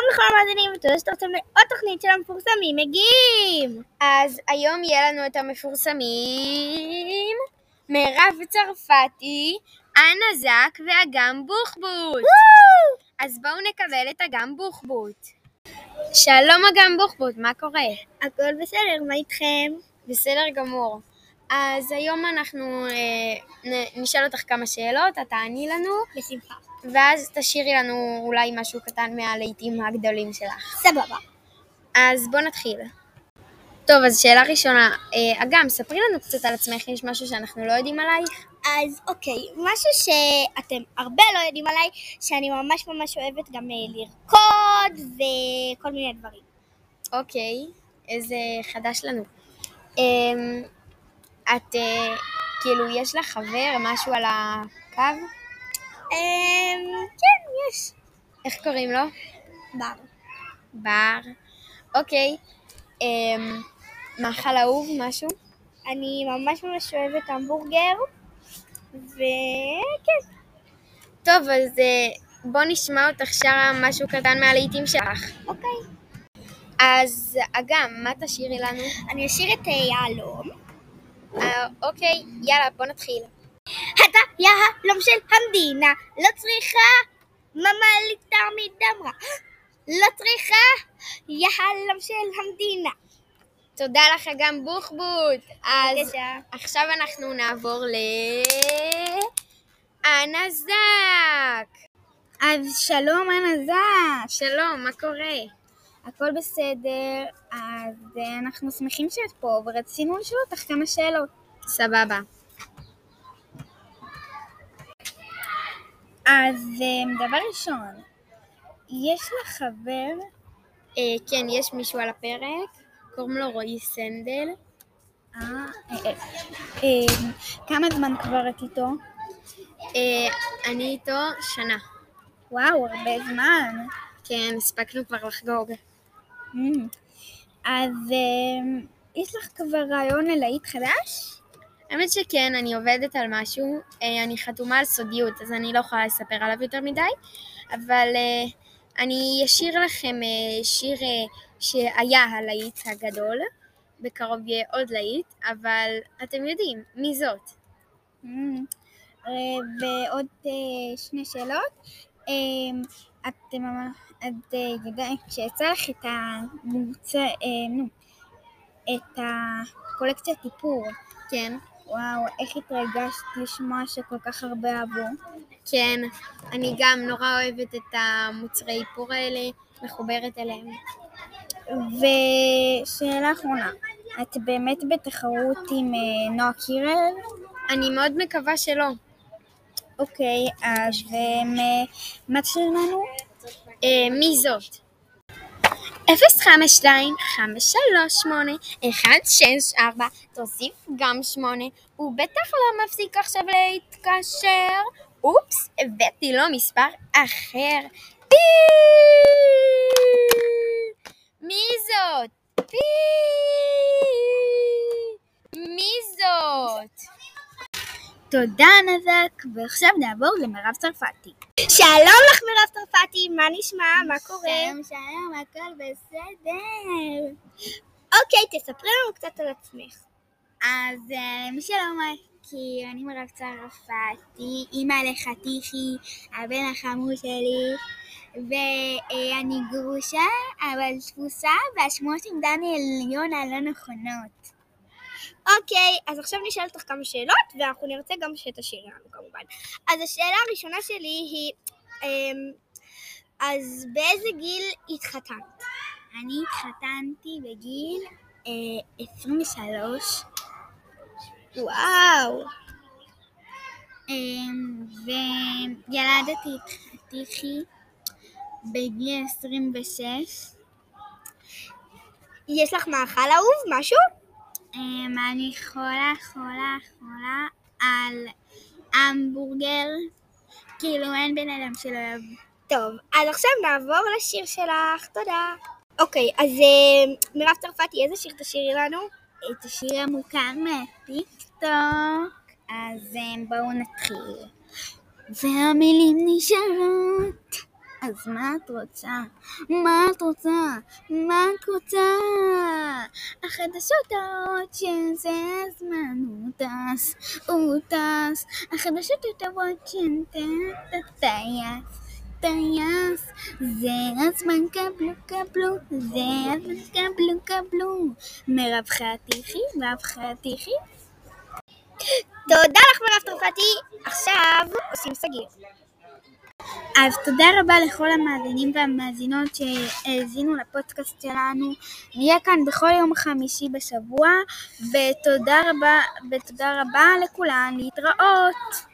שלום לכל המאזינים, ותודה שאתם לעוד תוכנית של המפורסמים מגיעים! אז היום יהיה לנו את המפורסמים מירב צרפתי, אנה זק ואגם בוחבוט. אז בואו נקבל את אגם בוחבוט. שלום אגם בוחבוט, מה קורה? הכל בסדר, מה איתכם? בסדר גמור. אז היום אנחנו אה, נשאל אותך כמה שאלות, את תעני לנו, בשמחה. ואז תשאירי לנו אולי משהו קטן מהלהיטים הגדולים שלך. סבבה. אז בוא נתחיל. טוב, אז שאלה ראשונה, אה, אגם, ספרי לנו קצת על עצמך, יש משהו שאנחנו לא יודעים עלייך? אז אוקיי, משהו שאתם הרבה לא יודעים עליי, שאני ממש ממש אוהבת גם אה, לרקוד וכל מיני דברים. אוקיי, איזה חדש לנו. אמ, את, אה, כאילו, יש לך חבר, משהו על הקו? איך קוראים לו? בר. בר. אוקיי. אמ, מאכל אהוב, משהו? אני ממש ממש אוהבת המבורגר, וכן. טוב, אז אה, בוא נשמע אותך שרה משהו קטן מהלהיטים שלך. אוקיי. אז אגם, מה תשאירי לנו? אני אשאיר את אה, יהלום. אה, אוקיי, יאללה, בוא נתחיל. אתה יהלום של המדינה, לא צריכה ממלית תמיד אמרה. לא צריכה יהלום של המדינה. תודה לך אגם בוחבוט. אז בבקשה. עכשיו אנחנו נעבור ל... אנה זק. אז שלום אנה זק. שלום, מה קורה? הכל בסדר, אז אה, אנחנו שמחים שאת פה ורצינו לשאול אותך כמה שאלות. סבבה. אז אה, דבר ראשון, יש לך חבר? אה, כן, יש מישהו על הפרק, קוראים לו רועי סנדל. אה, אה, אה, אה, כמה זמן כבר את איתו? אה, אני איתו שנה. וואו, הרבה זמן. כן, הספקנו כבר לחגוג. Mm. אז אה, יש לך כבר רעיון ללהיט חדש? האמת שכן, אני עובדת על משהו, אה, אני חתומה על סודיות, אז אני לא יכולה לספר עליו יותר מדי, אבל אה, אני אשאיר לכם אה, שיר שהיה הלהיט הגדול, בקרוב יהיה עוד להיט, אבל אתם יודעים, מי זאת? Mm. אה, ועוד שני שאלות. את יודעת, כשיצא לך את המוצא, נו, את הקולקציית איפור, כן. וואו, איך התרגשת לשמוע שכל כך הרבה אהבו. כן, אני גם נורא אוהבת את המוצרי איפור האלה, מחוברת אליהם. ושאלה אחרונה, את באמת בתחרות עם אה, נועה קירל? אני מאוד מקווה שלא. אוקיי, אז אה, מה תשאיר לנו? אה, מי זאת? 052 538 164 תוסיף גם 8 הוא בטח לא מפסיק עכשיו להתקשר. אופס, הבאתי לו מספר אחר. פי מי זאת? פי מי זאת? תודה נזק, ועכשיו נעבור למירב צרפתי. שלום לך מירב צרפתי, מה נשמע? מה קורה? שלום שלום הכל בסדר אוקיי, תספרי לנו קצת על עצמך. אז אה, מי שלא מכיר, אני מירב צרפתי, אימא לחתיכי, הבן החמור שלי, ואני גרושה, אבל תפוסה, והשמועות עם דניאל יונה לא נכונות. אוקיי, אז עכשיו נשאל אותך כמה שאלות, ואנחנו נרצה גם שתשאירי לנו כמובן. אז השאלה הראשונה שלי היא, אמ, אז באיזה גיל התחתנת? אני התחתנתי בגיל אה, 23, וואו. אמ, וילדתי את חתיכי בגיל 26. יש לך מאכל אהוב? משהו? אמ, אני חולה, חולה, חולה על המבורגר. כאילו אין בן אדם שלא אוהב. טוב, אז עכשיו נעבור לשיר שלך, תודה. אוקיי, אז אה, מירב צרפתי, איזה שיר תשאירי לנו? את השיר המוכר מהטיקטוק, אז אמ, בואו נתחיל. והמילים נשארות אז מה את רוצה? מה את רוצה? מה את רוצה? החדשות הטובות שזה הזמן הוא טס, הוא טס. החדשות הטובות שזה טייס, טייס. זה הזמן קבלו קבלו, זה הזמן קבלו קבלו. מירב חתיכי, מירב חתיכי. תודה לך מירב צרפתי, עכשיו עושים סגיר. אז תודה רבה לכל המאזינים והמאזינות שהאזינו לפודקאסט שלנו. נהיה כאן בכל יום חמישי בשבוע, ותודה רבה, ותודה רבה לכולן, להתראות.